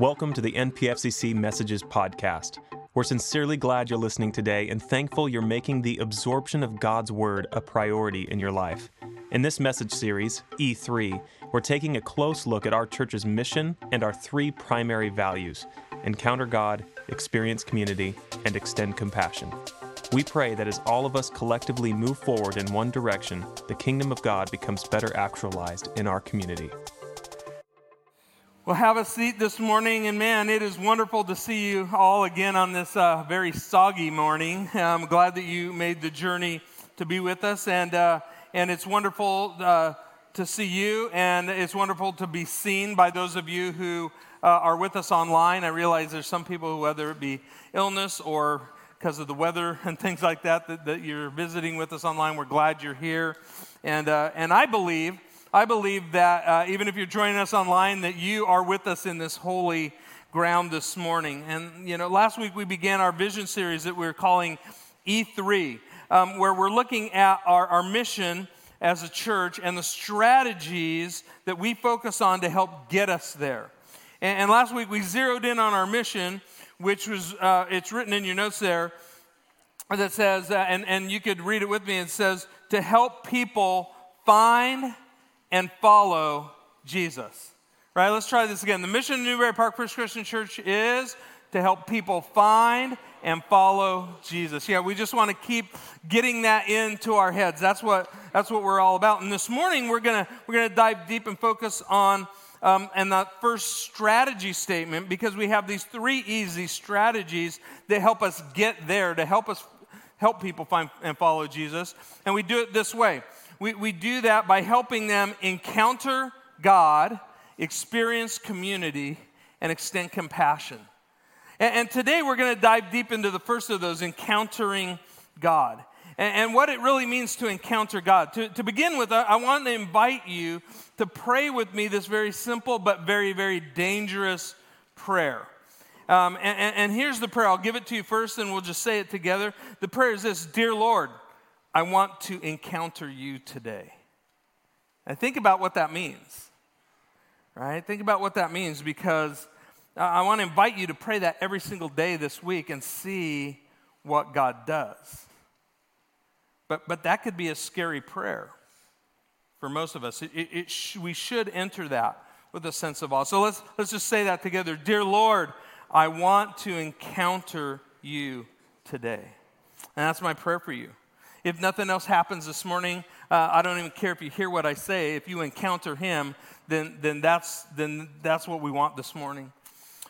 Welcome to the NPFCC Messages Podcast. We're sincerely glad you're listening today and thankful you're making the absorption of God's Word a priority in your life. In this message series, E3, we're taking a close look at our church's mission and our three primary values encounter God, experience community, and extend compassion. We pray that as all of us collectively move forward in one direction, the kingdom of God becomes better actualized in our community. Well, have a seat this morning, and man, it is wonderful to see you all again on this uh, very soggy morning. I'm glad that you made the journey to be with us, and uh, and it's wonderful uh, to see you, and it's wonderful to be seen by those of you who uh, are with us online. I realize there's some people who, whether it be illness or because of the weather and things like that, that, that you're visiting with us online. We're glad you're here, and uh, and I believe I believe that uh, even if you're joining us online, that you are with us in this holy ground this morning. And, you know, last week we began our vision series that we are calling E3, um, where we're looking at our, our mission as a church and the strategies that we focus on to help get us there. And, and last week we zeroed in on our mission, which was, uh, it's written in your notes there, that says, uh, and, and you could read it with me, it says, to help people find and follow Jesus. Right? Let's try this again. The mission of Newbury Park First Christian Church is to help people find and follow Jesus. Yeah, we just want to keep getting that into our heads. That's what that's what we're all about. And this morning we're gonna we're gonna dive deep and focus on um, and the first strategy statement because we have these three easy strategies that help us get there to help us help people find and follow Jesus. And we do it this way we, we do that by helping them encounter God, experience community, and extend compassion. And, and today we're going to dive deep into the first of those, encountering God. And, and what it really means to encounter God. To, to begin with, I, I want to invite you to pray with me this very simple but very, very dangerous prayer. Um, and, and, and, here's the prayer. I'll give it to you first and we'll just say it together. The prayer is this Dear Lord, I want to encounter you today. And think about what that means, right? Think about what that means because I want to invite you to pray that every single day this week and see what God does. But, but that could be a scary prayer for most of us. It, it, it sh- we should enter that with a sense of awe. So let's, let's just say that together. Dear Lord, I want to encounter you today. And that's my prayer for you. If nothing else happens this morning, uh, I don't even care if you hear what I say. If you encounter him, then, then, that's, then that's what we want this morning.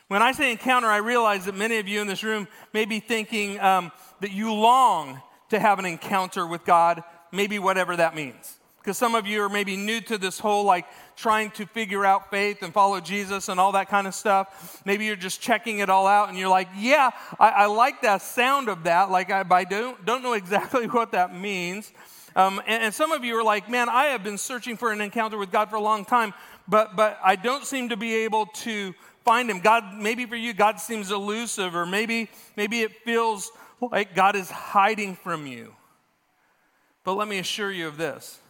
When I say encounter, I realize that many of you in this room may be thinking um, that you long to have an encounter with God, maybe whatever that means. Because some of you are maybe new to this whole like trying to figure out faith and follow Jesus and all that kind of stuff. Maybe you're just checking it all out and you're like, yeah, I, I like that sound of that. Like, I, I don't, don't know exactly what that means. Um, and, and some of you are like, man, I have been searching for an encounter with God for a long time, but, but I don't seem to be able to find him. God, maybe for you, God seems elusive, or maybe, maybe it feels like God is hiding from you. But let me assure you of this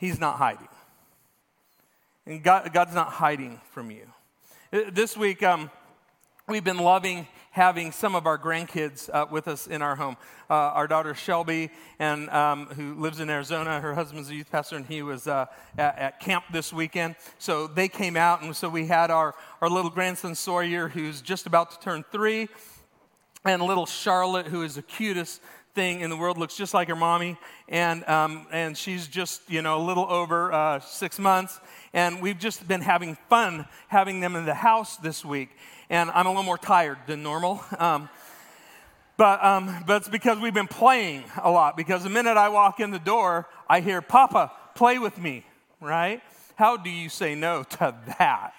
He's not hiding. And God, God's not hiding from you. Uh, this week, um, we've been loving having some of our grandkids uh, with us in our home. Uh, our daughter Shelby, and um, who lives in Arizona, her husband's a youth pastor, and he was uh, at, at, camp this weekend. So they came out, and so we had our, our little grandson Sawyer, who's just about to turn three, and little Charlotte, who is the cutest thing in the world, looks just like her mommy, and, um, and she's just, you know, a little over uh, six months. And we've just been having fun having them in the house this week. And I'm a little more tired than normal. Um, but, um, but it's because we've been playing a lot. Because the minute I walk in the door, I hear, Papa, play with me, right? How do you say no to that?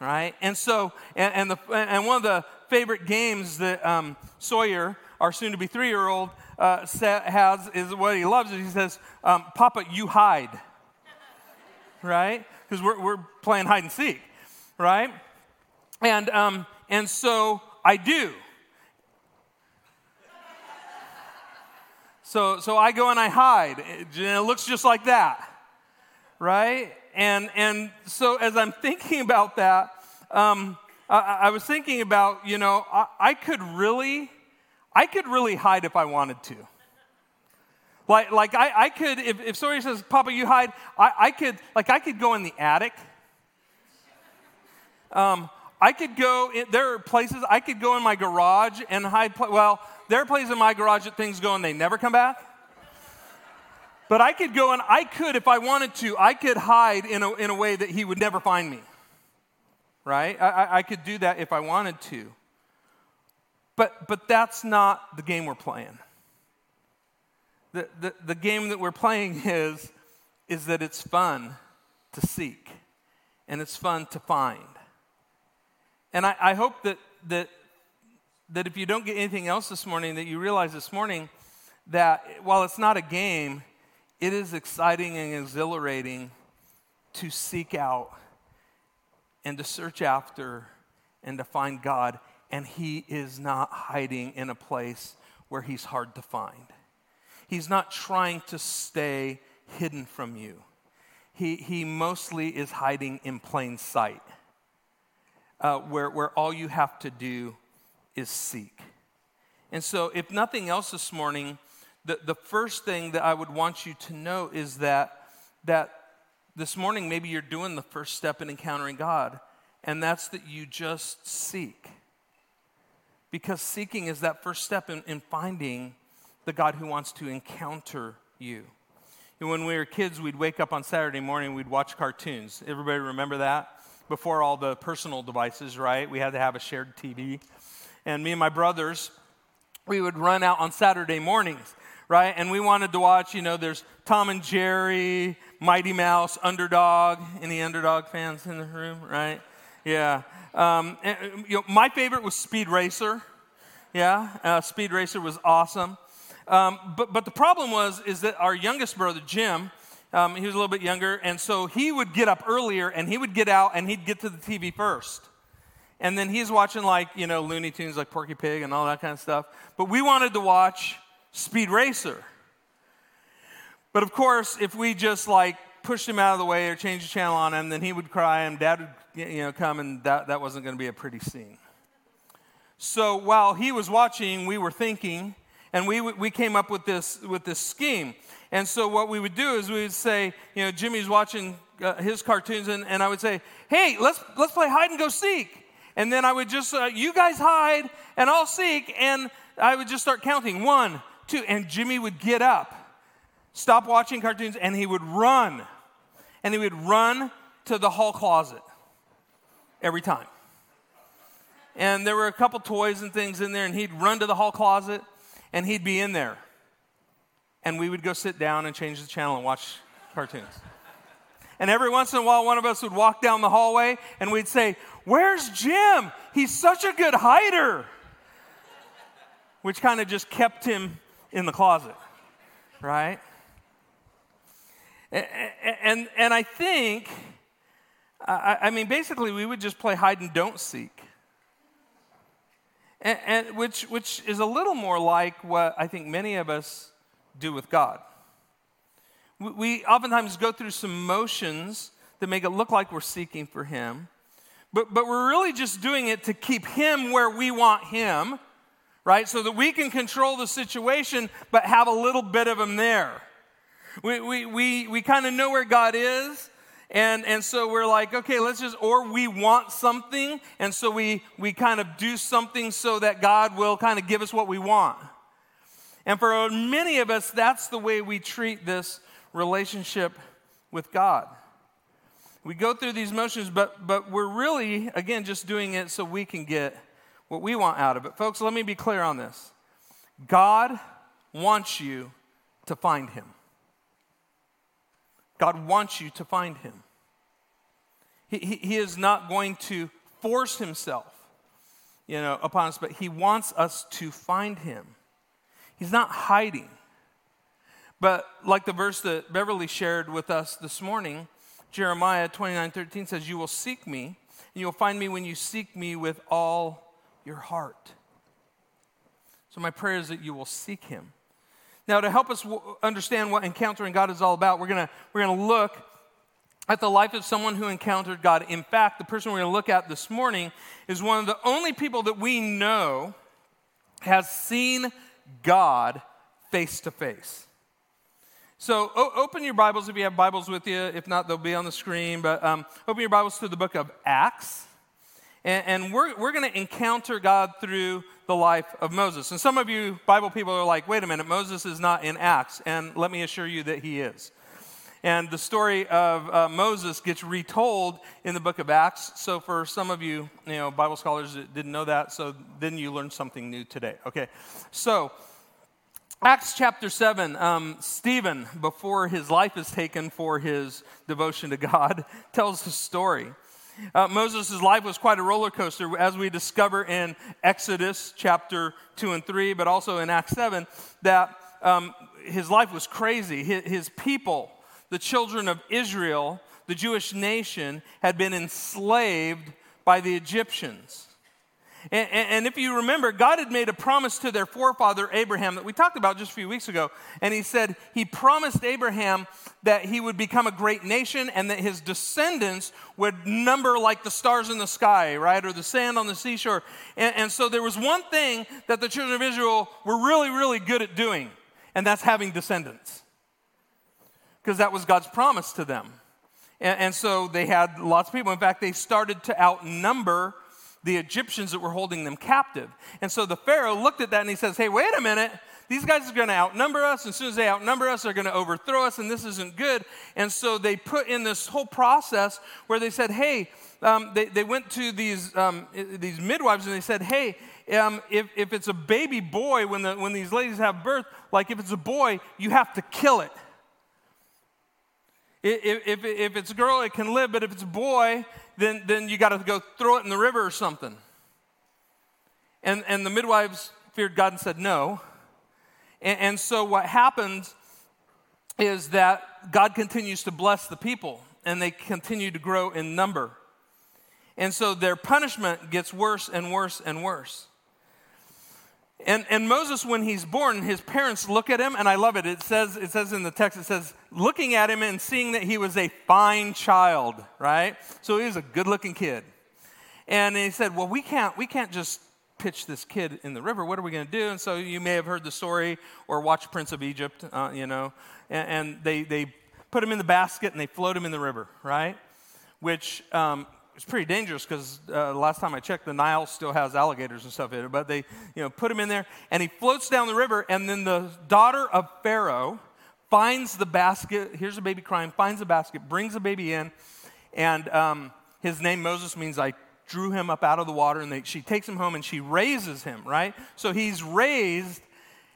Right? And so, and, and, the, and one of the favorite games that um, Sawyer, our soon to be three year old, uh, has is what he loves is he says, um, Papa, you hide. right? Because we're, we're playing hide and seek, right? And, um, and so I do. So, so I go and I hide. It, it looks just like that, right? And, and so as I'm thinking about that, um, I, I was thinking about, you know, I, I could really, I could really hide if I wanted to. Like, like I, I could, if, if somebody says, Papa, you hide, I, I could, like, I could go in the attic. Um, I could go, in, there are places, I could go in my garage and hide, well, there are places in my garage that things go and they never come back. But I could go and I could, if I wanted to, I could hide in a, in a way that he would never find me. Right? I, I could do that if I wanted to. But, but that's not the game we're playing. The, the, the game that we're playing is, is that it's fun to seek and it's fun to find. And I, I hope that, that, that if you don't get anything else this morning, that you realize this morning that while it's not a game, it is exciting and exhilarating to seek out and to search after and to find God. And He is not hiding in a place where He's hard to find. He's not trying to stay hidden from you. He, he mostly is hiding in plain sight, uh, where, where all you have to do is seek. And so, if nothing else this morning, the, the first thing that I would want you to know is that, that this morning maybe you're doing the first step in encountering God, and that's that you just seek. Because seeking is that first step in, in finding the God who wants to encounter you. And when we were kids, we'd wake up on Saturday morning, we'd watch cartoons. Everybody remember that? Before all the personal devices, right? We had to have a shared TV. And me and my brothers, we would run out on Saturday mornings right? And we wanted to watch, you know, there's Tom and Jerry, Mighty Mouse, Underdog. Any Underdog fans in the room, right? Yeah. Um, and, you know, my favorite was Speed Racer. Yeah, uh, Speed Racer was awesome. Um, but, but the problem was is that our youngest brother, Jim, um, he was a little bit younger, and so he would get up earlier and he would get out and he'd get to the TV first. And then he's watching like, you know, Looney Tunes like Porky Pig and all that kind of stuff. But we wanted to watch Speed Racer. But of course, if we just like pushed him out of the way or changed the channel on him, then he would cry and dad would you know, come and that, that wasn't going to be a pretty scene. So while he was watching, we were thinking, and we, we came up with this, with this scheme. And so what we would do is we would say, you know, Jimmy's watching uh, his cartoons, and, and I would say, hey, let's, let's play hide and go seek. And then I would just, uh, you guys hide, and I'll seek, and I would just start counting one, two. And Jimmy would get up, stop watching cartoons, and he would run. And he would run to the hall closet every time. And there were a couple toys and things in there, and he'd run to the hall closet and he'd be in there. And we would go sit down and change the channel and watch cartoons. And every once in a while, one of us would walk down the hallway and we'd say, Where's Jim? He's such a good hider. Which kind of just kept him in the closet, right? And, and, I think, I, I mean, basically, we would just play hide and don't seek. And, and, which, which is a little more like what I think many of us do with God. We, we oftentimes go through some motions that make it look like we're seeking for Him, but, but we're really just doing it to keep Him where we want Him right? So that we can control the situation, but have a little bit of Him there. We, we, we, we kind of know where God is. And, and so we're like, okay, let's just, or we want something, and so we, we kind of do something so that God will kind of give us what we want. And for many of us, that's the way we treat this relationship with God. We go through these motions, but, but we're really, again, just doing it so we can get what we want out of it. Folks, let me be clear on this God wants you to find Him. God wants you to find Him. He, he, he is not going to force Himself you know, upon us, but He wants us to find Him. He's not hiding. But like the verse that Beverly shared with us this morning, Jeremiah 29 13 says, You will seek me, and you will find me when you seek me with all your heart. So, my prayer is that you will seek him. Now, to help us w- understand what encountering God is all about, we're going we're gonna look at the life of someone who encountered God. In fact, the person we're going to look at this morning is one of the only people that we know has seen God face to face. So o- open your Bibles if you have Bibles with you. If not, they'll be on the screen. But um, open your Bibles to the book of Acts. And, and we're, we're going to encounter God through the life of Moses. And some of you Bible people are like, wait a minute, Moses is not in Acts. And let me assure you that he is. And the story of uh, Moses gets retold in the book of Acts. So, for some of you, you know, Bible scholars didn't know that, so then you learned something new today. Okay, so Acts chapter 7, um, Stephen, before his life is taken for his devotion to God, tells a story. Uh, Moses' life was quite a roller coaster, as we discover in Exodus chapter 2 and 3, but also in Acts 7, that um, his life was crazy. His, his people, the children of Israel, the Jewish nation, had been enslaved by the Egyptians. And, and, if you remember, God had made a promise to their forefather Abraham that we talked about just a few weeks ago. And he said, He promised Abraham that he would become a great nation and that his descendants would number like the stars in the sky, right? Or the sand on the seashore. And, and so there was one thing that the children of Israel were really, really good at doing, and that's having descendants because that was God's promise to them. And, and, so they had lots of people. In fact, they started to outnumber the Egyptians that were holding them captive. And so the Pharaoh looked at that and he says, Hey, wait a minute. These guys are going to outnumber us. As soon as they outnumber us, they're going to overthrow us, and this isn't good. And so they put in this whole process where they said, Hey, um, they, they went to these, um, these midwives and they said, Hey, um, if, if it's a baby boy, when, the, when these ladies have birth, like if it's a boy, you have to kill it. If, if, if it's a girl, it can live, but if it's a boy, then, then you got to go throw it in the river or something. And, and the midwives feared God and said no. And, and so what happens is that God continues to bless the people and they continue to grow in number. And so their punishment gets worse and worse and worse. And, and Moses, when he's born, his parents look at him, and I love it. It says, it says in the text, it says, looking at him and seeing that he was a fine child, right? So he was a good looking kid. And he said, Well, we can't, we can't just pitch this kid in the river. What are we going to do? And so you may have heard the story or watched Prince of Egypt, uh, you know, and, and, they, they put him in the basket and they float him in the river, right? Which um, it's pretty dangerous because uh, last time I checked, the Nile still has alligators and stuff in it. But they, you know, put him in there, and he floats down the river. And then the daughter of Pharaoh finds the basket. Here's a baby crying. Finds the basket, brings the baby in, and um, his name Moses means I drew him up out of the water. And they, she takes him home and she raises him. Right. So he's raised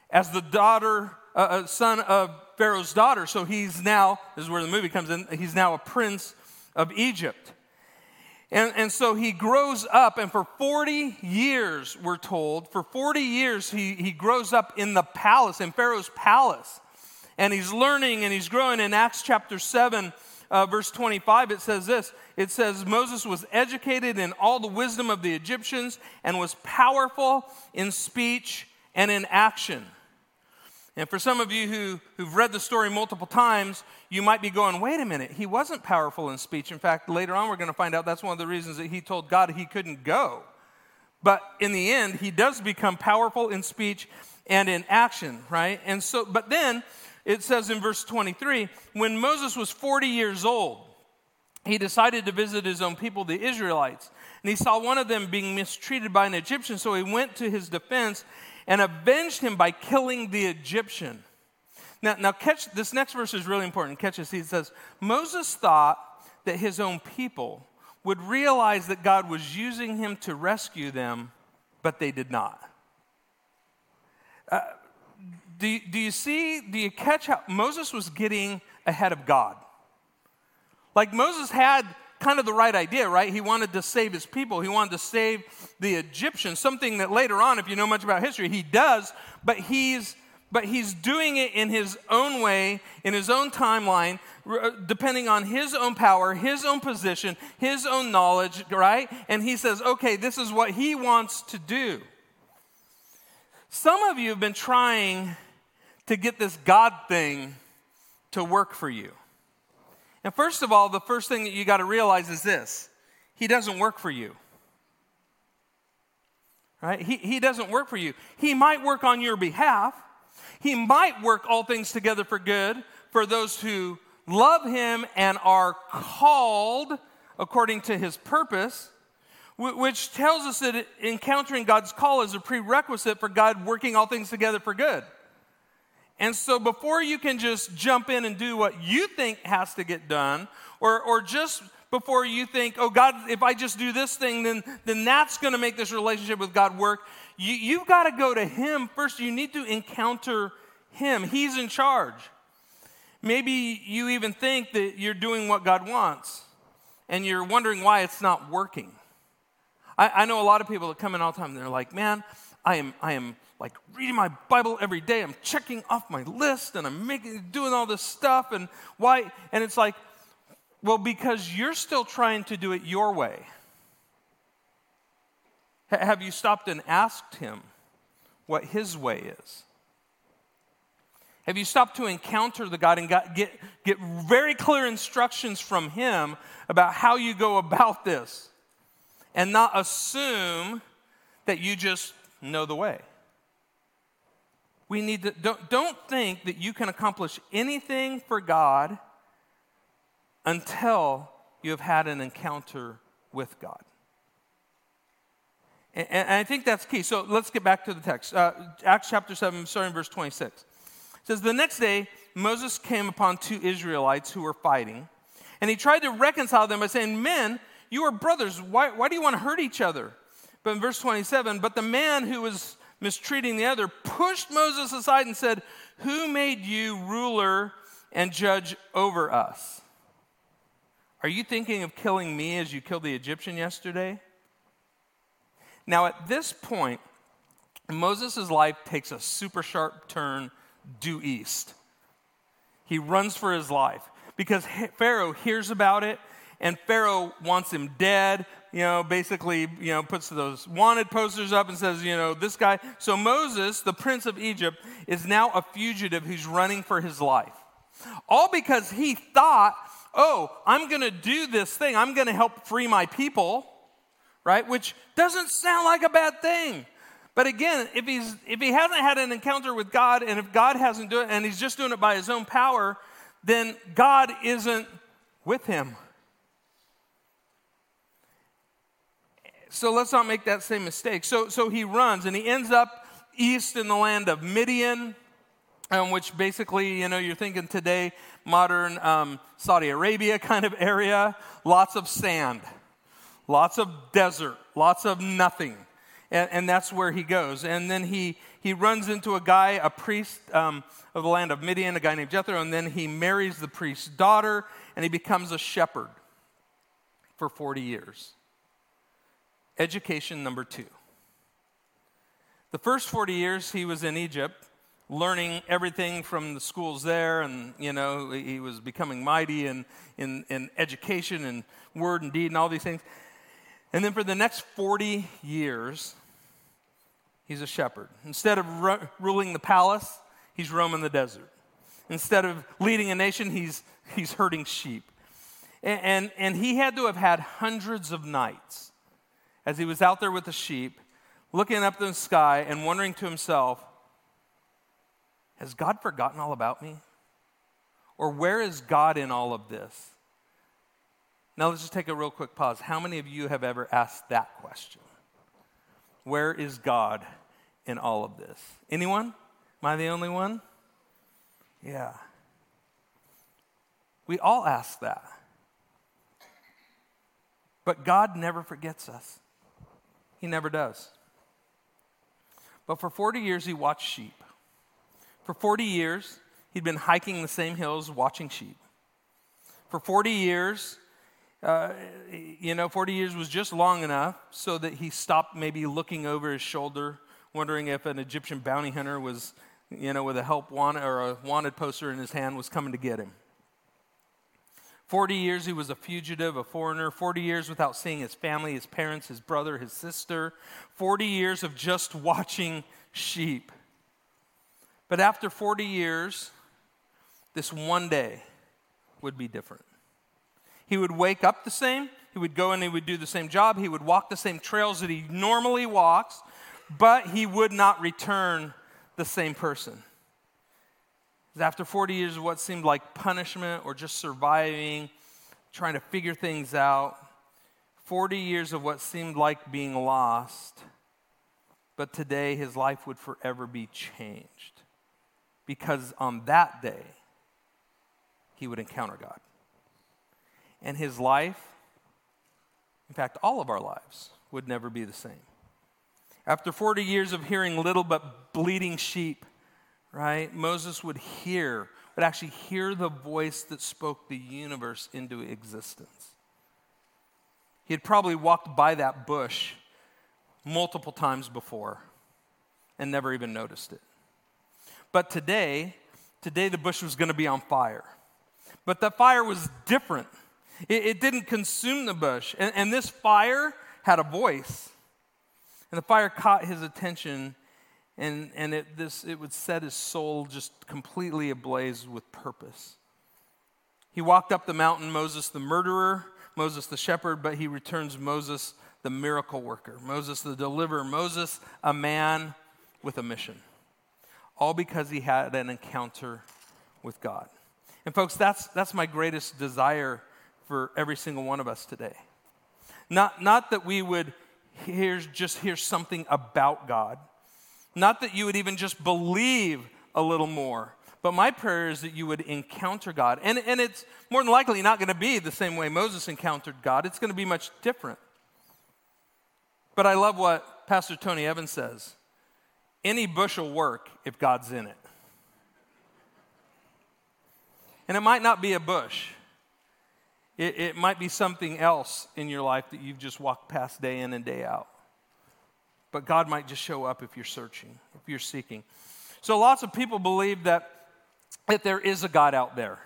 as the daughter, uh, uh son of Pharaoh's daughter. So he's now. This is where the movie comes in. He's now a prince of Egypt. And, and so he grows up, and for 40 years, we're told, for 40 years, he, he grows up in the palace, in Pharaoh's palace. And he's learning and he's growing. In Acts chapter 7, uh, verse 25, it says this it says, Moses was educated in all the wisdom of the Egyptians and was powerful in speech and in action. And for some of you who, who've read the story multiple times, you might be going, wait a minute, he wasn't powerful in speech. In fact, later on, we're going to find out that's one of the reasons that he told God he couldn't go. But in the end, he does become powerful in speech and in action, right? And so, but then it says in verse 23 when Moses was 40 years old, he decided to visit his own people, the Israelites. And he saw one of them being mistreated by an Egyptian, so he went to his defense and avenged him by killing the Egyptian. Now, now catch this next verse is really important. Catch this. He says, Moses thought that his own people would realize that God was using him to rescue them, but they did not. Uh, do, do you see, do you catch how Moses was getting ahead of God? Like Moses had kind of the right idea, right? He wanted to save his people. He wanted to save the Egyptians, something that later on, if you know much about history, he does, but he's but he's doing it in his own way, in his own timeline, uh, depending on his own power, his own position, his own knowledge, right? And he says, okay, this is what he wants to do. Some of you have been trying to get this God thing to work for you. And first of all, the first thing that you got to realize is this He doesn't work for you. Right? He, he doesn't work for you. He might work on your behalf. He might work all things together for good for those who love him and are called according to his purpose, which tells us that encountering God's call is a prerequisite for God working all things together for good. And so before you can just jump in and do what you think has to get done, or, or just before you think, oh, God, if I just do this thing, then, then that's going to make this relationship with God work, you, you've got to go to Him first. You need to encounter Him, He's in charge. Maybe you even think that you're doing what God wants, and you're wondering why it's not working. I, I know a lot of people that come in all the time, and they're like, man, I am, I am like reading my Bible every day. I'm checking off my list and I'm making doing all this stuff and why and it's like well because you're still trying to do it your way. Have you stopped and asked him what his way is? Have you stopped to encounter the God and got, get, get very clear instructions from Him about how you go about this and not assume that you just know the way? we need to don't, don't think that you can accomplish anything for God until you have had an encounter with God. And, and I think that's key. So let's get back to the text. Uh, Acts chapter 7, starting verse 26. It says, The next day, Moses came upon two Israelites who were fighting, and he tried to reconcile them by saying, Men, you are brothers. Why, why do you want to hurt each other? But in verse 27, but the man who was mistreating the other, pushed Moses aside and said, Who made you ruler and judge over us? Are you thinking of killing me as you killed the Egyptian yesterday? Now, at this point, Moses' life takes a super sharp turn due east. He runs for his life because Pharaoh hears about it and Pharaoh wants him dead. You know, basically, you know, puts those wanted posters up and says, you know, this guy. So Moses, the prince of Egypt, is now a fugitive who's running for his life. All because he thought, oh, I'm going to do this thing. I'm going to help free my people, right? Which doesn't sound like a bad thing. But again, if, he's, if he hasn't had an encounter with God and if God hasn't done it and he's just doing it by his own power, then God isn't with him. So let's not make that same mistake. So, so he runs and he ends up east in the land of Midian, um, which basically, you know, you're thinking today, modern um, Saudi Arabia kind of area, lots of sand, lots of desert, lots of nothing. And, and that's where he goes. And then he, he runs into a guy, a priest um, of the land of Midian, a guy named Jethro, and then he marries the priest's daughter and he becomes a shepherd for 40 years. Education number two. The first 40 years he was in Egypt, learning everything from the schools there, and you know, he was becoming mighty in, in, in education and word and deed and all these things. And then for the next 40 years, he's a shepherd. Instead of ru- ruling the palace, he's roaming the desert. Instead of leading a nation, he's, he's herding sheep. And, and, and he had to have had hundreds of nights as he was out there with the sheep, looking up in the sky and wondering to himself, Has God forgotten all about me? Or where is God in all of this? Now let's just take a real quick pause. How many of you have ever asked that question? Where is God in all of this? Anyone? Am I the only one? Yeah. We all ask that. But God never forgets us. He never does. But for 40 years, he watched sheep. For 40 years, he'd been hiking the same hills watching sheep. For 40 years, uh, you know, 40 years was just long enough so that he stopped maybe looking over his shoulder, wondering if an Egyptian bounty hunter was, you know, with a help wanted or a wanted poster in his hand was coming to get him. 40 years he was a fugitive, a foreigner. 40 years without seeing his family, his parents, his brother, his sister. 40 years of just watching sheep. But after 40 years, this one day would be different. He would wake up the same. He would go and he would do the same job. He would walk the same trails that he normally walks, but he would not return the same person. After 40 years of what seemed like punishment or just surviving, trying to figure things out, 40 years of what seemed like being lost, but today his life would forever be changed. Because on that day, he would encounter God. And his life, in fact, all of our lives, would never be the same. After 40 years of hearing little but bleating sheep, right, Moses would hear, would actually hear the voice that spoke the universe into existence. He had probably walked by that bush multiple times before and never even noticed it. But today, today the bush was going to be on fire. But the fire was different. It, it didn't consume the bush. And, and this fire had a voice. And the fire caught his attention, and, and it, this, it would set his soul just completely ablaze with purpose. He walked up the mountain, Moses the murderer, Moses the shepherd, but he returns Moses the miracle worker, Moses the deliverer, Moses a man with a mission. All because he had an encounter with God. And folks, that's, that's my greatest desire for every single one of us today. Not, not that we would hear, just hear something about God, not that you would even just believe a little more, but my prayer is that you would encounter God. And, and it's more than likely not going to be the same way Moses encountered God, it's going to be much different. But I love what Pastor Tony Evans says any bush will work if God's in it. And it might not be a bush, it, it might be something else in your life that you've just walked past day in and day out. But God might just show up if you're searching, if you're seeking. So lots of people believe that, that there is a God out there,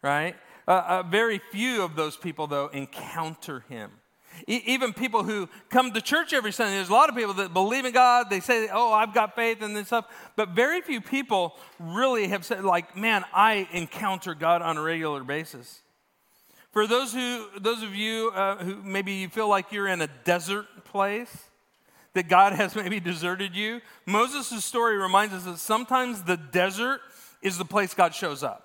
right? Uh, uh, very few of those people, though, encounter him. E- even people who come to church every Sunday, there's a lot of people that believe in God. They say, oh, I've got faith and this stuff. But very few people really have said, like, man, I encounter God on a regular basis. For those, who, those of you uh, who maybe you feel like you're in a desert place, that God has maybe deserted you, Moses' story reminds us that sometimes the desert is the place God shows up.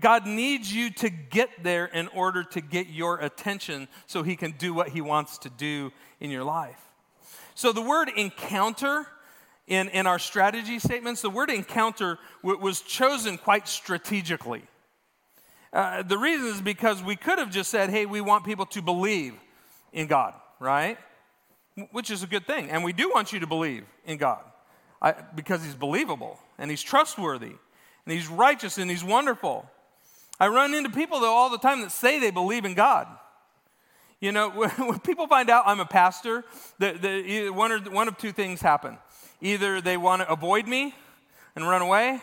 God needs you to get there in order to get your attention so he can do what he wants to do in your life. So, the word encounter in, in our strategy statements, the word encounter w- was chosen quite strategically. Uh, the reason is because we could have just said, hey, we want people to believe in God, right? Which is a good thing. And we do want you to believe in God I, because he's believable and he's trustworthy and he's righteous and he's wonderful. I run into people, though, all the time that say they believe in God. You know, when people find out I'm a pastor, the, the, one, or, one of two things happen. Either they want to avoid me and run away,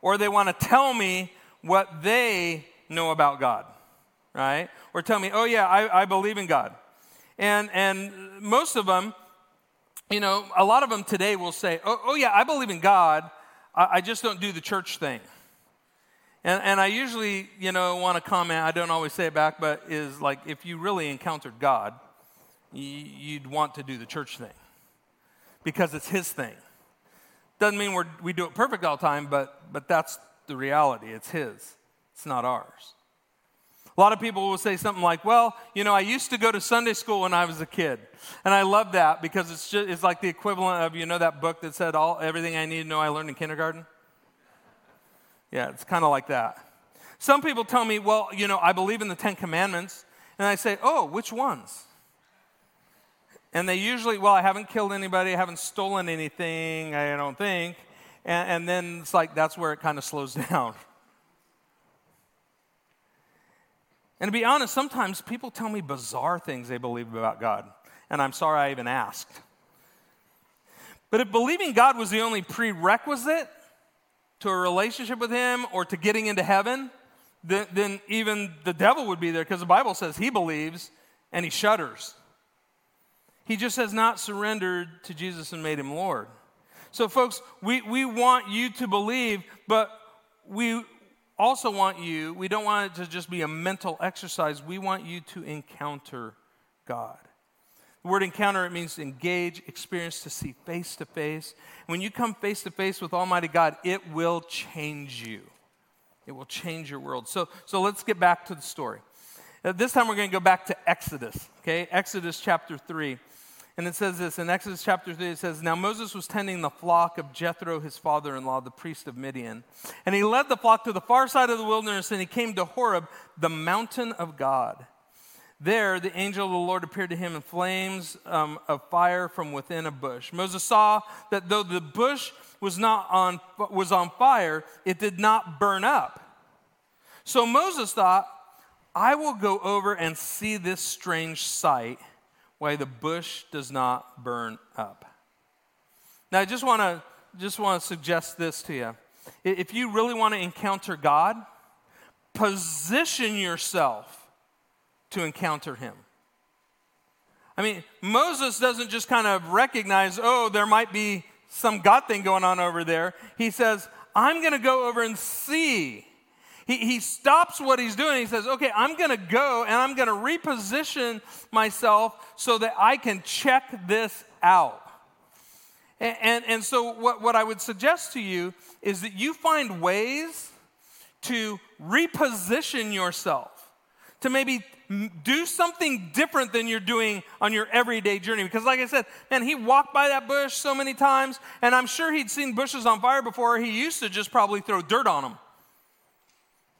or they want to tell me what they know about God, right? Or tell me, oh, yeah, I, I believe in God. And, and most of them, you know, a lot of them today will say, oh, oh yeah, I believe in God, I, I just don't do the church thing. And, and I usually, you know, want to comment, I don't always say it back, but is like if you really encountered God, you'd want to do the church thing because it's His thing. Doesn't mean we're, we do it perfect all the time, but, but that's the reality. It's His, it's not ours. A lot of people will say something like, well, you know, I used to go to Sunday school when I was a kid. And I love that because it's, just, it's like the equivalent of, you know, that book that said all, everything I need to know I learned in kindergarten? Yeah, it's kind of like that. Some people tell me, well, you know, I believe in the Ten Commandments. And I say, oh, which ones? And they usually, well, I haven't killed anybody, I haven't stolen anything, I don't think. And, and then it's like, that's where it kind of slows down. And to be honest, sometimes people tell me bizarre things they believe about God, and I'm sorry I even asked. But if believing God was the only prerequisite to a relationship with Him or to getting into heaven, then, then even the devil would be there because the Bible says he believes and he shudders. He just has not surrendered to Jesus and made him Lord. So, folks, we, we want you to believe, but we also want you, we don't want it to just be a mental exercise. We want you to encounter God. The word encounter, it means engage, experience, to see face to face. When you come face to face with Almighty God, it will change you. It will change your world. So, so let's get back to the story. This time we're going to go back to Exodus, okay? Exodus chapter 3. And it says this in Exodus chapter 3 it says, Now Moses was tending the flock of Jethro, his father in law, the priest of Midian. And he led the flock to the far side of the wilderness, and he came to Horeb, the mountain of God. There, the angel of the Lord appeared to him in flames um, of fire from within a bush. Moses saw that though the bush was, not on, was on fire, it did not burn up. So Moses thought, I will go over and see this strange sight, why the bush does not burn up. Now, I just want to just want to suggest this to you. If you really want to encounter God, position yourself to encounter him. I mean, Moses doesn't just kind of recognize, oh, there might be some God thing going on over there. He says, I'm going to go over and see. He, he stops what he's doing. He says, okay, I'm going to go and I'm going to reposition myself so that I can check this out. And, and, and so, what, what I would suggest to you is that you find ways to reposition yourself, to maybe do something different than you're doing on your everyday journey. Because, like I said, man, he walked by that bush so many times, and I'm sure he'd seen bushes on fire before. He used to just probably throw dirt on them.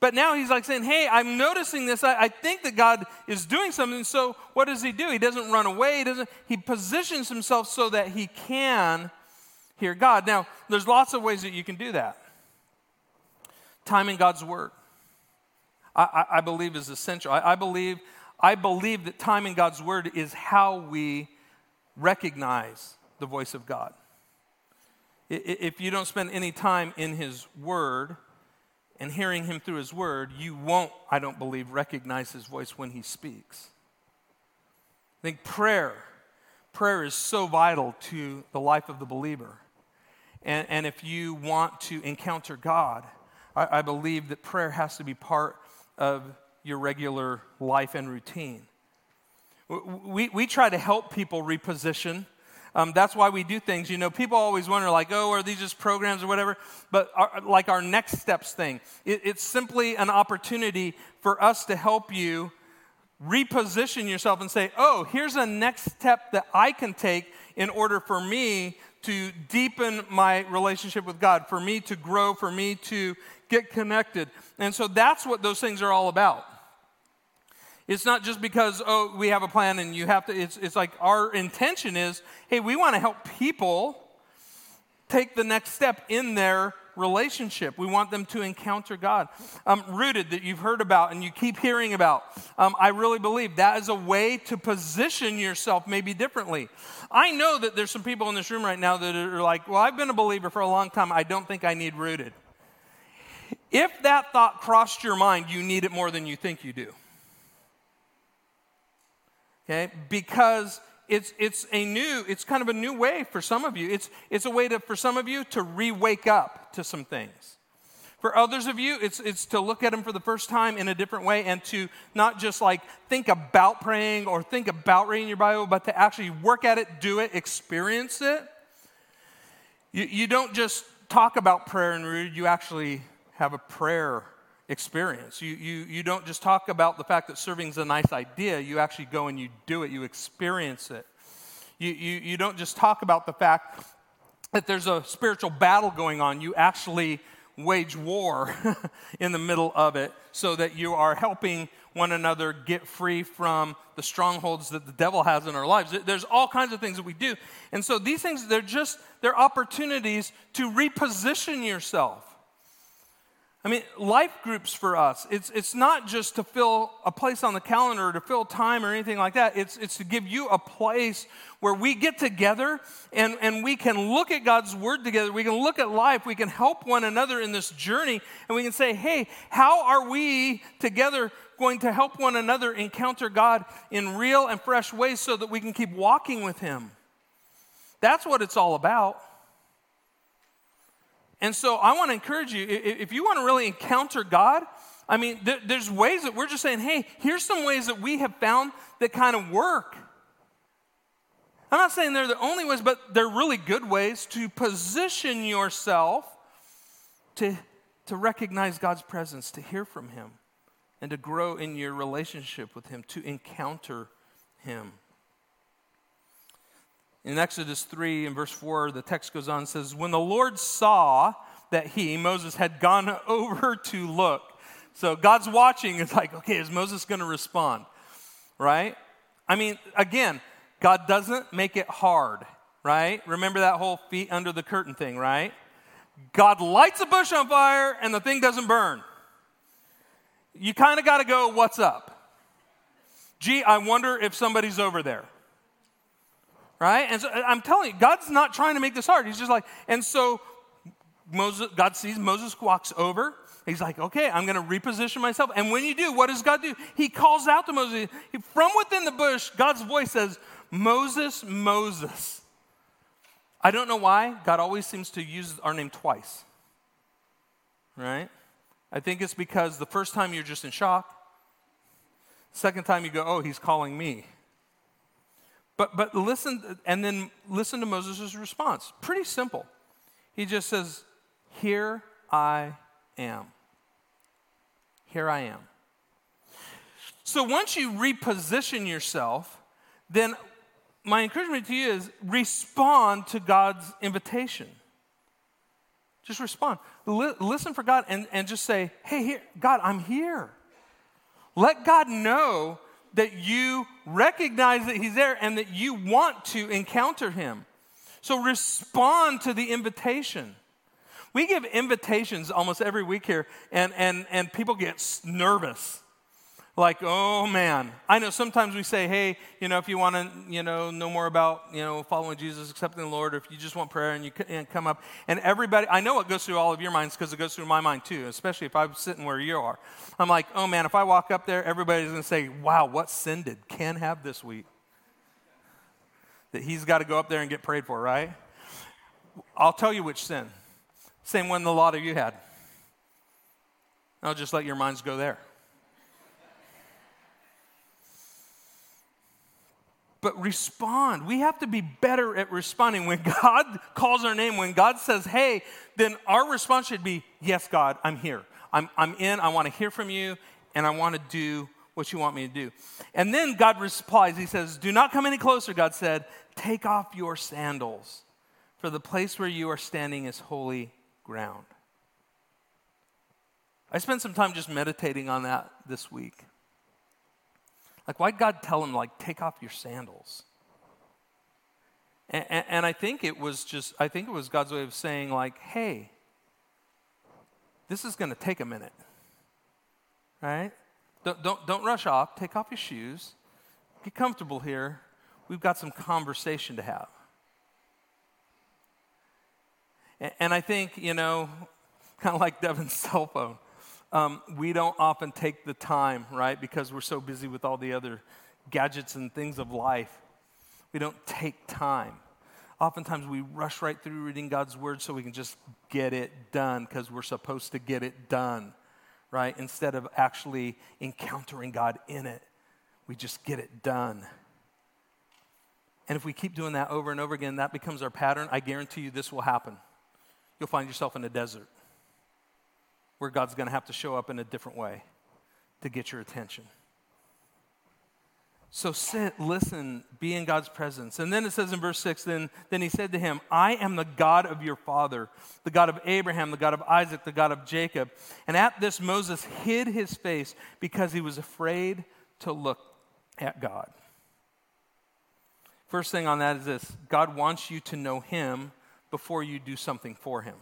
But now he's like saying, Hey, I'm noticing this. I, I, think that God is doing something. So what does he do? He doesn't run away. He, doesn't, he positions himself so that he can hear God. Now, there's lots of ways that you can do that. Time in God's Word. I, I, believe is essential. I, I, believe, I believe that time in God's Word is how we recognize the voice of God. If you don't spend any time in His Word and hearing Him through His Word, you won't, I don't believe, recognize His voice when He speaks. I think prayer, prayer is so vital to the life of the believer. And, and if you want to encounter God, I, I believe that prayer has to be part of your regular life and routine. We, we try to help people reposition. Um, that's why we do things. You know, people always wonder, like, oh, are these just programs or whatever? But our, like our next steps thing, it, it's simply an opportunity for us to help you reposition yourself and say, oh, here's a next step that I can take in order for me to deepen my relationship with God, for me to grow, for me to get connected. And so that's what those things are all about. It's not just because, oh, we have a plan and you have to, it's, it's like our intention is, hey, we want to help people take the next step in their relationship. We want them to encounter God. Um, rooted, that you've heard about and you keep hearing about, um, I really believe that is a way to position yourself maybe differently. I know that there's some people in this room right now that are like, well, I've been a believer for a long time. I don't think I need rooted. If that thought crossed your mind, you need it more than you think you do. Okay? Because it's, it's a new, it's kind of a new way for some of you. It's, it's a way to, for some of you to re wake up to some things. For others of you, it's, it's to look at them for the first time in a different way and to not just like think about praying or think about reading your Bible, but to actually work at it, do it, experience it. You, you don't just talk about prayer and read, you actually have a prayer experience. You, you, you don't just talk about the fact that serving is a nice idea, you actually go and you do it, you experience it. You, you, you don't just talk about the fact that there's a spiritual battle going on, you actually wage war in the middle of it so that you are helping one another get free from the strongholds that the devil has in our lives. There's all kinds of things that we do. And so these things, they're just, they're opportunities to reposition yourself. I mean, life groups for us, it's, it's not just to fill a place on the calendar or to fill time or anything like that. It's, it's to give you a place where we get together and, and we can look at God's Word together. We can look at life. We can help one another in this journey. And we can say, hey, how are we together going to help one another encounter God in real and fresh ways so that we can keep walking with Him? That's what it's all about. And so I want to encourage you if you want to really encounter God, I mean, there's ways that we're just saying, hey, here's some ways that we have found that kind of work. I'm not saying they're the only ways, but they're really good ways to position yourself to, to recognize God's presence, to hear from Him, and to grow in your relationship with Him, to encounter Him. In Exodus 3 and verse 4, the text goes on and says, When the Lord saw that he, Moses, had gone over to look. So God's watching. It's like, okay, is Moses going to respond? Right? I mean, again, God doesn't make it hard, right? Remember that whole feet under the curtain thing, right? God lights a bush on fire and the thing doesn't burn. You kind of got to go, what's up? Gee, I wonder if somebody's over there right? And so I'm telling you, God's not trying to make this hard. He's just like, and so Moses, God sees Moses walks over. He's like, okay, I'm going to reposition myself. And when you do, what does God do? He calls out to Moses. He, from within the bush, God's voice says, Moses, Moses. I don't know why God always seems to use our name twice, right? I think it's because the first time you're just in shock. Second time you go, oh, he's calling me. But, but listen, and then listen to Moses' response. Pretty simple. He just says, Here I am. Here I am. So once you reposition yourself, then my encouragement to you is respond to God's invitation. Just respond. L- listen for God and, and just say, Hey, here, God, I'm here. Let God know that you recognize that He's there and that you want to encounter Him. So respond to the invitation. We give invitations almost every week here, and, and, and people get nervous. Like, oh man. I know sometimes we say, hey, you know, if you want to, you know, know more about, you know, following Jesus, accepting the Lord, or if you just want prayer and you and come up, and everybody, I know it goes through all of your minds because it goes through my mind too, especially if I'm sitting where you are. I'm like, oh man, if I walk up there, everybody's going to say, wow, what sin did Ken have this week? That he's got to go up there and get prayed for, right? I'll tell you which sin. Same one the lot of you had. I'll just let your minds go there. But respond. We have to be better at responding. When God calls our name, when God says, hey, then our response should be, yes, God, I'm here. I'm, I'm in. I want to hear from you, and I want to do what you want me to do. And then God replies, He says, Do not come any closer, God said. Take off your sandals, for the place where you are standing is holy ground. I spent some time just meditating on that this week. Like, why'd God tell him, like, take off your sandals? And, and, and, I think it was just, I think it was God's way of saying, like, hey, this is going to take a minute, right? Don't, don't, don't rush off. Take off your shoes. Get comfortable here. We've got some conversation to have. And, and I think, you know, kind of like Devin's cell phone um, we don't often take the time, right? Because we're so busy with all the other gadgets and things of life. We don't take time. Oftentimes we rush right through reading God's word so we can just get it done because we're supposed to get it done, right? Instead of actually encountering God in it, we just get it done. And if we keep doing that over and over again, that becomes our pattern. I guarantee you this will happen. You'll find yourself in a desert where God's going to have to show up in a different way to get your attention. So sit, listen, be in God's presence. And then it says in verse 6 then, then he said to him, I am the God of your father, the God of Abraham, the God of Isaac, the God of Jacob. And at this, Moses hid his face because he was afraid to look at God. First thing on that is this God wants you to know him before you do something for him.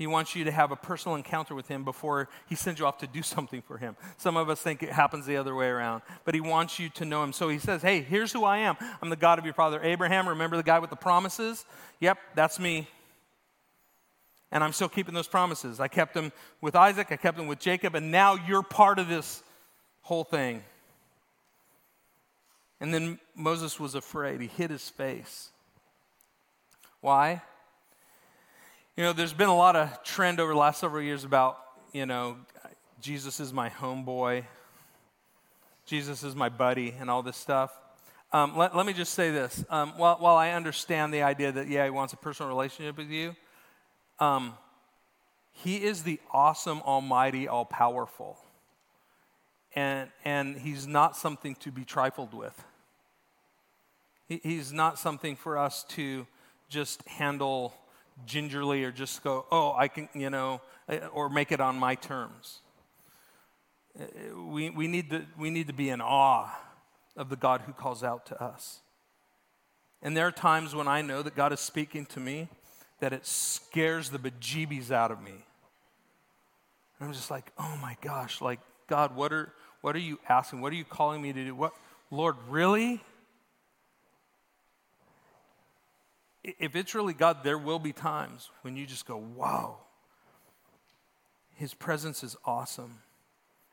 He wants you to have a personal encounter with Him before He sends you off to do something for Him. Some of us think it happens the other way around, but He wants you to know Him. So He says, Hey, here's who I am. I'm the God of your father Abraham. Remember the guy with the promises? Yep, that's me. And I'm still keeping those promises. I kept them with Isaac, I kept them with Jacob, and now you're part of this whole thing. And then Moses was afraid. He hid his face. Why? You know, there's been a lot of trend over the last several years about, you know, Jesus is my homeboy, Jesus is my buddy, and all this stuff. Um, let, let, me just say this. Um, while, while, I understand the idea that, yeah, he wants a personal relationship with you, um, he is the awesome, almighty, all powerful. And, and he's not something to be trifled with. He, he's not something for us to just handle gingerly or just go, oh, I can, you know, eh, or make it on my terms. Eh, we, we, need to, we need to be in awe of the God who calls out to us. And there are times when I know that God is speaking to me that it scares the bejeebies out of me. And I'm just like, oh my gosh, like, God, what are, what are you asking? What are you calling me to do? What, Lord, really? If it's really God, there will be times when you just go, wow, his presence is awesome.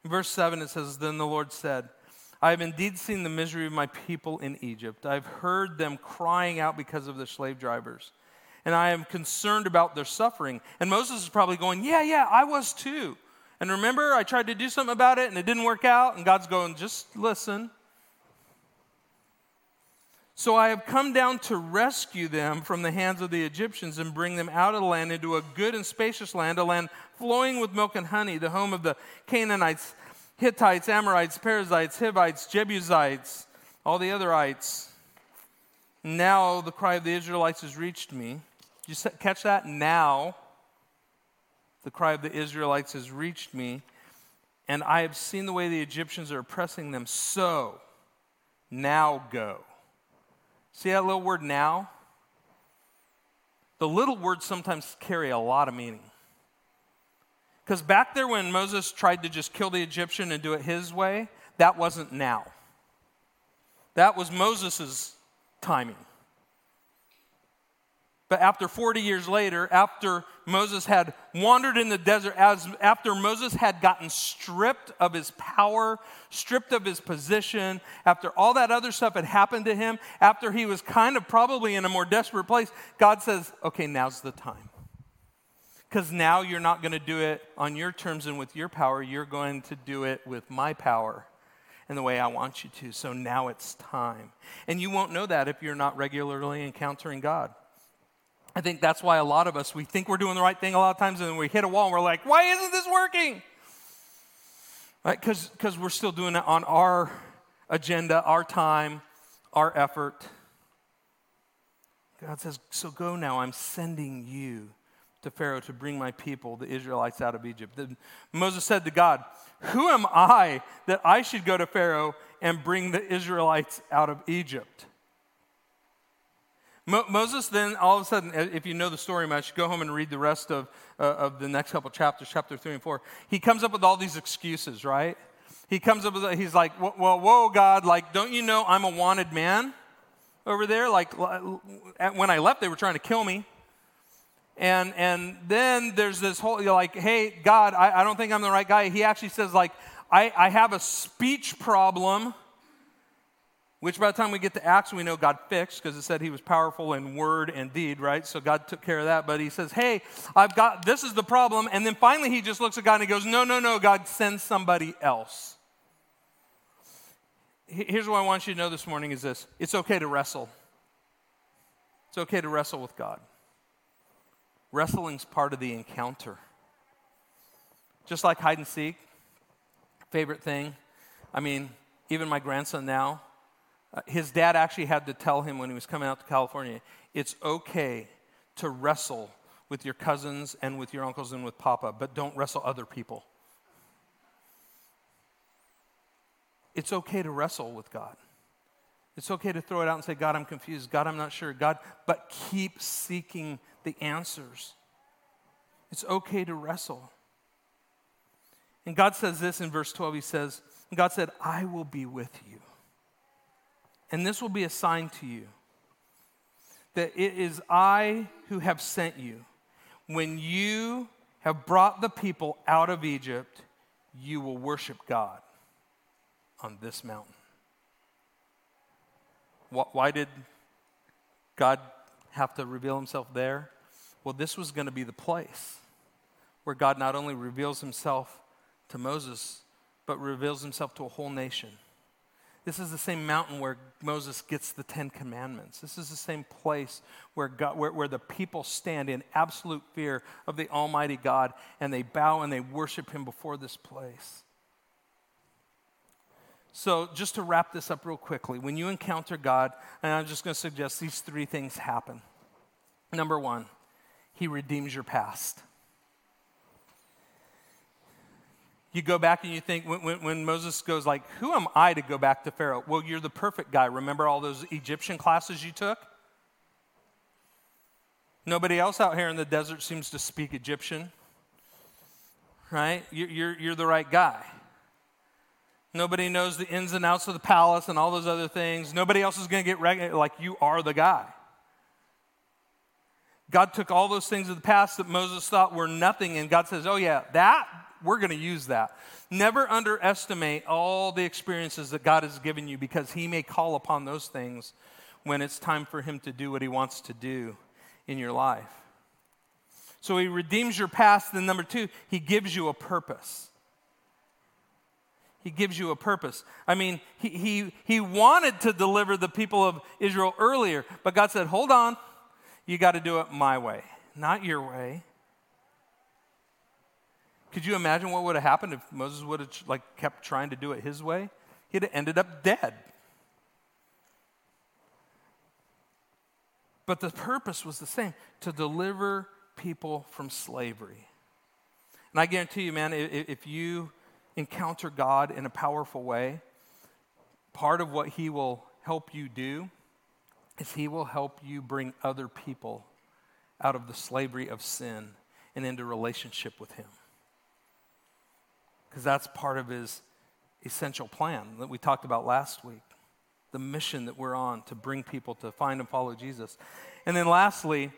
In verse 7, it says, Then the Lord said, I have indeed seen the misery of my people in Egypt. I've heard them crying out because of the slave drivers and I am concerned about their suffering. And Moses is probably going, Yeah, yeah, I was too. And remember, I tried to do something about it and it didn't work out. And God's going, Just listen. So I have come down to rescue them from the hands of the Egyptians and bring them out of the land into a good and spacious land, a land flowing with milk and honey, the home of the Canaanites, Hittites, Amorites, Perizzites, Hivites, Jebusites, all the otherites. Now the cry of the Israelites has reached me you catch that? Now, the cry of the Israelites has reached me, and I have seen the way the Egyptians are oppressing them. So, now go. See that little word now? The little words sometimes carry a lot of meaning. Because back there, when Moses tried to just kill the Egyptian and do it his way, that wasn't now. That was Moses' timing. But after 40 years later, after Moses had wandered in the desert, as, after Moses had gotten stripped of his power, stripped of his position, after all that other stuff had happened to him, after he was kind of probably in a more desperate place, God says, okay, now's the time. Because now you're not going to do it on your terms and with your power, you're going to do it with my power and the way I want you to. So now it's time. And you won't know that if you're not regularly encountering God. I think that's why a lot of us, we think we're doing the right thing a lot of times, and then we hit a wall and we're like, why isn't this working? Right? Because we're still doing it on our agenda, our time, our effort. God says, So go now, I'm sending you to Pharaoh to bring my people, the Israelites, out of Egypt. Then Moses said to God, Who am I that I should go to Pharaoh and bring the Israelites out of Egypt? Mo- Moses then, all of a sudden, if you know the story much, go home and read the rest of, uh, of the next couple chapters, chapter three and four. He comes up with all these excuses, right? He comes up with, he's like, well, whoa, God, like, don't you know I'm a wanted man over there? Like, when I left, they were trying to kill me. And, and then there's this whole, you're like, hey, God, I, I don't think I'm the right guy. He actually says, like, I, I have a speech problem which by the time we get to Acts, we know God fixed because it said he was powerful in word and deed, right? So God took care of that. But he says, hey, I've got, this is the problem. And then finally he just looks at God and he goes, no, no, no, God, send somebody else. Here's what I want you to know this morning is this it's okay to wrestle. It's okay to wrestle with God. Wrestling's part of the encounter. Just like hide and seek, favorite thing. I mean, even my grandson now, uh, his dad actually had to tell him when he was coming out to California it's okay to wrestle with your cousins and with your uncles and with Papa, but don't wrestle other people. It's okay to wrestle with God. It's okay to throw it out and say, God, I'm confused. God, I'm not sure. God, but keep seeking the answers. It's okay to wrestle. And God says this in verse 12. He says, God said, I will be with you and this will be a sign to you that it is I who have sent you. When you have brought the people out of Egypt, you will worship God on this mountain. Why did God have to reveal himself there? Well, this was going to be the place where God not only reveals himself to Moses, but reveals himself to a whole nation. This is the same mountain where Moses gets the Ten Commandments. This is the same place where, God, where, where the people stand in absolute fear of the Almighty God and they bow and they worship Him before this place. So, just to wrap this up real quickly, when you encounter God, and I'm just going to suggest these three things happen. Number one, He redeems your past. You go back and you think when, when, when, Moses goes like, who am I to go back to Pharaoh? Well, you're the perfect guy. Remember all those Egyptian classes you took? Nobody else out here in the desert seems to speak Egyptian, right? You're, you're, you're the right guy. Nobody knows the ins and outs of the palace and all those other things. Nobody else is going to get reg- like you are the guy. God took all those things of the past that Moses thought were nothing, and God says, Oh, yeah, that we're going to use that. Never underestimate all the experiences that God has given you because He may call upon those things when it's time for Him to do what He wants to do in your life. So He redeems your past. Then, number two, He gives you a purpose. He gives you a purpose. I mean, he, he, he wanted to deliver the people of Israel earlier, but God said, hold on, you got to do it my way, not your way. Could you imagine what would have happened if Moses would have like kept trying to do it his way? He'd have ended up dead. But the purpose was the same to deliver people from slavery. And I guarantee you, man, if you encounter God in a powerful way, part of what He will help you do is He will help you bring other people out of the slavery of sin and into relationship with Him because that's part of his essential plan that we talked about last week the mission that we're on to bring people to find and follow Jesus. And then lastly,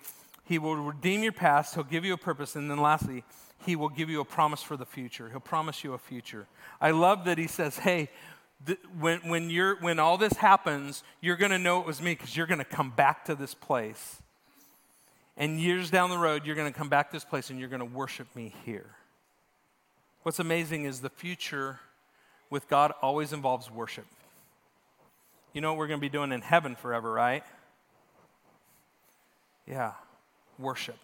he will redeem your past, he'll give you a purpose, and then lastly, he will give you a promise for the future. He'll promise you a future. I love that he says, hey, when, when, you're, when all this happens, you're going to know it was me because you're going to come back to this place. And years down the road, you're going to come back to this place and you're going to worship me here. What's amazing is the future with God always involves worship. You know what we're going to be doing in heaven forever, right? Yeah, worship.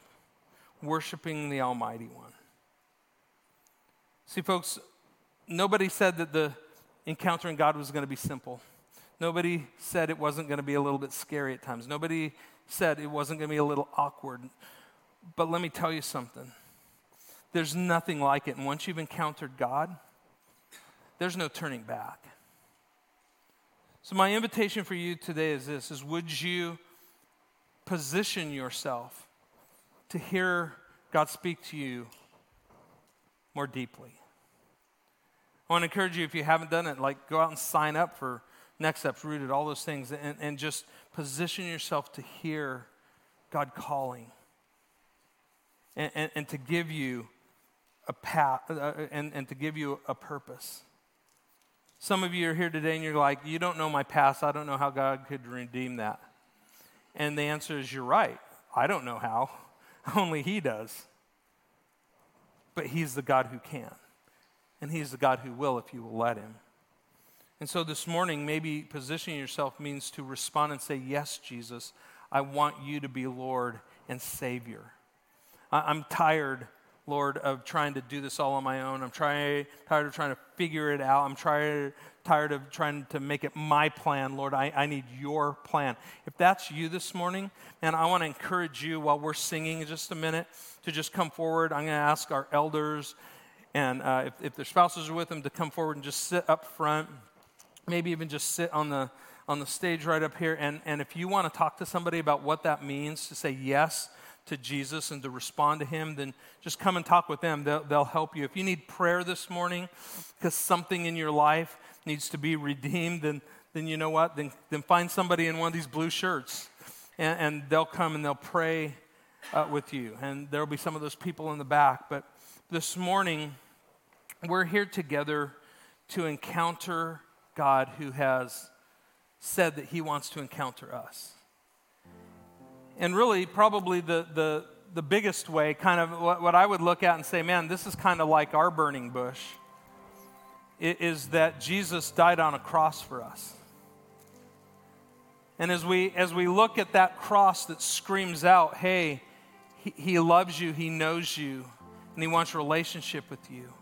Worshiping the Almighty One. See, folks, nobody said that the encountering God was going to be simple. Nobody said it wasn't going to be a little bit scary at times. Nobody said it wasn't going to be a little awkward. But let me tell you something there's nothing like it. And once you've encountered God, there's no turning back. So my invitation for you today is this is would you position yourself to hear God speak to you more deeply? I want to encourage you, if you haven't done it, like go out and sign up for Next Steps, Rooted, all those things, and, and just position yourself to hear God calling and, and, and to give you a path uh, uh, and, and to give you a purpose. Some of you are here today and you're like, you don't know my past. I don't know how God could redeem that. And the answer is, you're right. I don't know how. Only He does. But He's the God who can. And He's the God who will if you will let Him. And so this morning, maybe positioning yourself means to respond and say, Yes, Jesus, I want you to be Lord and Savior. I'm tired Lord, of trying to do this all on my own. I'm trying, tired of trying to figure it out. I'm trying, tired of trying to make it my plan. Lord, I, I need your plan. If that's you this morning, and I want to encourage you while we're singing in just a minute to just come forward. I'm going to ask our elders and uh, if, if their spouses are with them to come forward and just sit up front. Maybe even just sit on the on the stage right up here. And, and if you want to talk to somebody about what that means to say yes to Jesus and to respond to Him, then just come and talk with them. They'll, they'll help you. If you need prayer this morning because something in your life needs to be redeemed, then, then you know what? Then, then find somebody in one of these blue shirts and, and they'll come and they'll pray uh, with you. And there'll be some of those people in the back. But this morning, we're here together to encounter God who has said that He wants to encounter us. And really, probably the, the, the biggest way, kind of what, what I would look at and say, man, this is kind of like our burning bush, is that Jesus died on a cross for us. And as we, as we look at that cross that screams out, hey, he, he loves you, he knows you, and he wants a relationship with you.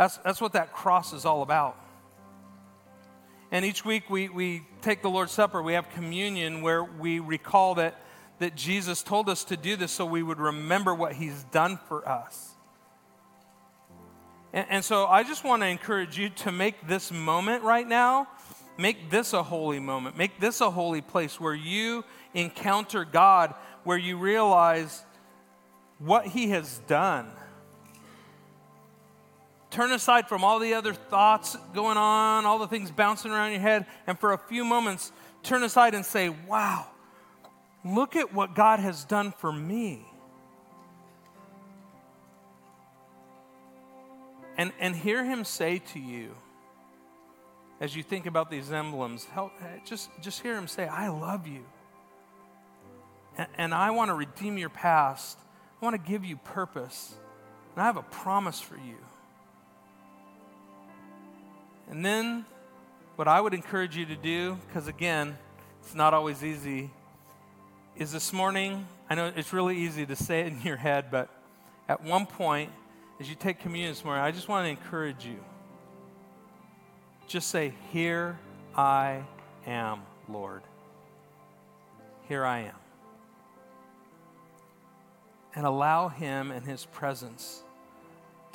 That's, that's what that cross is all about. And each week we, we take the Lord's Supper, we have communion where we recall that, that Jesus told us to do this so we would remember what he's done for us. And, and so I just want to encourage you to make this moment right now Make this a holy moment. Make this a holy place where you encounter God, where you realize what He has done. Turn aside from all the other thoughts going on, all the things bouncing around your head, and for a few moments, turn aside and say, Wow, look at what God has done for me. And, and hear Him say to you, as you think about these emblems, help, eh, just, just hear him say, I love you. And, and I want to redeem your past. I want to give you purpose. And I have a promise for you. And then, what I would encourage you to do, because again, it's not always easy, is this morning, I know it's really easy to say it in your head, but at one point, as you take communion this morning, I just want to encourage you just say, Here I am, Lord. Here I am. And allow Him and His presence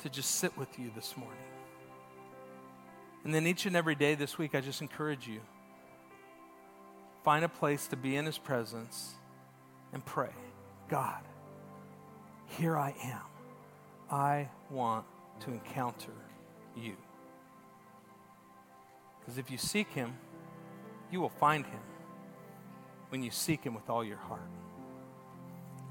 to just sit with you this morning. And then each and every day this week, I just encourage you find a place to be in His presence and pray God, here I am. I want to encounter you. Because if you seek him, you will find him when you seek him with all your heart.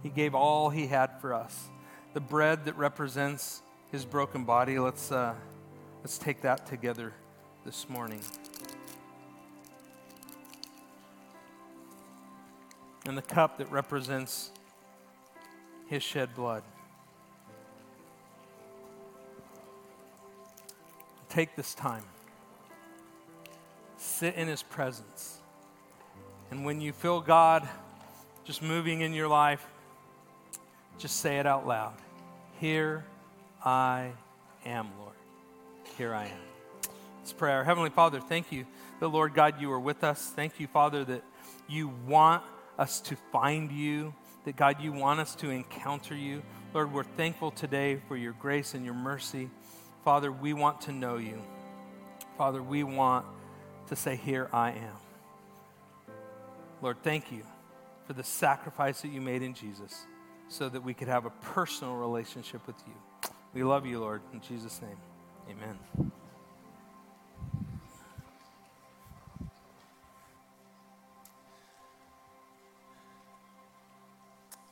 He gave all he had for us. The bread that represents his broken body, let's, uh, let's take that together this morning. And the cup that represents his shed blood. Take this time sit in His presence. And when you feel God just moving in your life, just say it out loud Here I am, Lord. Here I am. Let's pray. Our Heavenly Father, thank you that, Lord God, you are with us. Thank you, Father, that you want us to find you, that, God, you want us to encounter you. Lord, we're thankful today for your grace and your mercy. Father, we want to know you. Father, we want to say, Here I am. Lord, thank you for the sacrifice that you made in Jesus so that we could have a personal relationship with you. We love you, Lord. In Jesus' name, amen.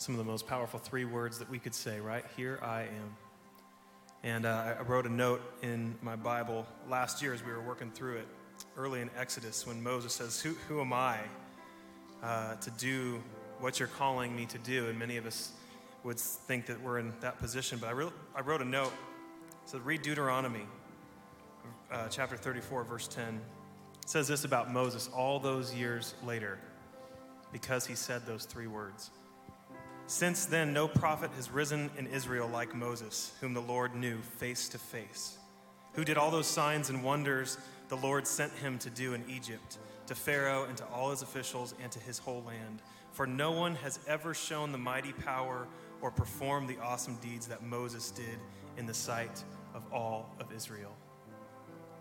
Some of the most powerful three words that we could say, right? Here I am. And uh, I wrote a note in my Bible last year as we were working through it early in Exodus when Moses says, Who, who am I uh, to do what you're calling me to do? And many of us would think that we're in that position. But I, re- I wrote a note. It said, Read Deuteronomy, uh, chapter 34, verse 10. It says this about Moses all those years later because he said those three words. Since then, no prophet has risen in Israel like Moses, whom the Lord knew face to face, who did all those signs and wonders the Lord sent him to do in Egypt, to Pharaoh and to all his officials and to his whole land. For no one has ever shown the mighty power or performed the awesome deeds that Moses did in the sight of all of Israel,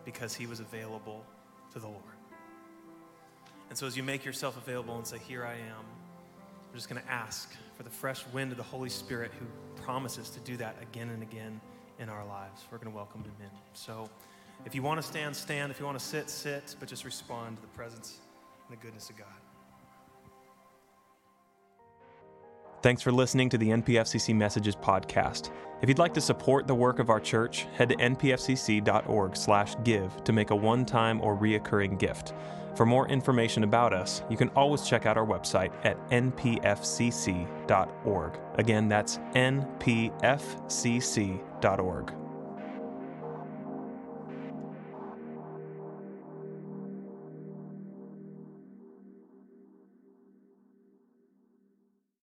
because he was available to the Lord. And so, as you make yourself available and say, Here I am, we're just going to ask for the fresh wind of the Holy Spirit who promises to do that again and again in our lives. We're going to welcome him in. So, if you want to stand, stand. If you want to sit, sit, but just respond to the presence and the goodness of God. Thanks for listening to the NPFCC Messages podcast. If you'd like to support the work of our church, head to npfcc.org/give to make a one-time or reoccurring gift. For more information about us, you can always check out our website at npfcc.org. Again, that's npfcc.org.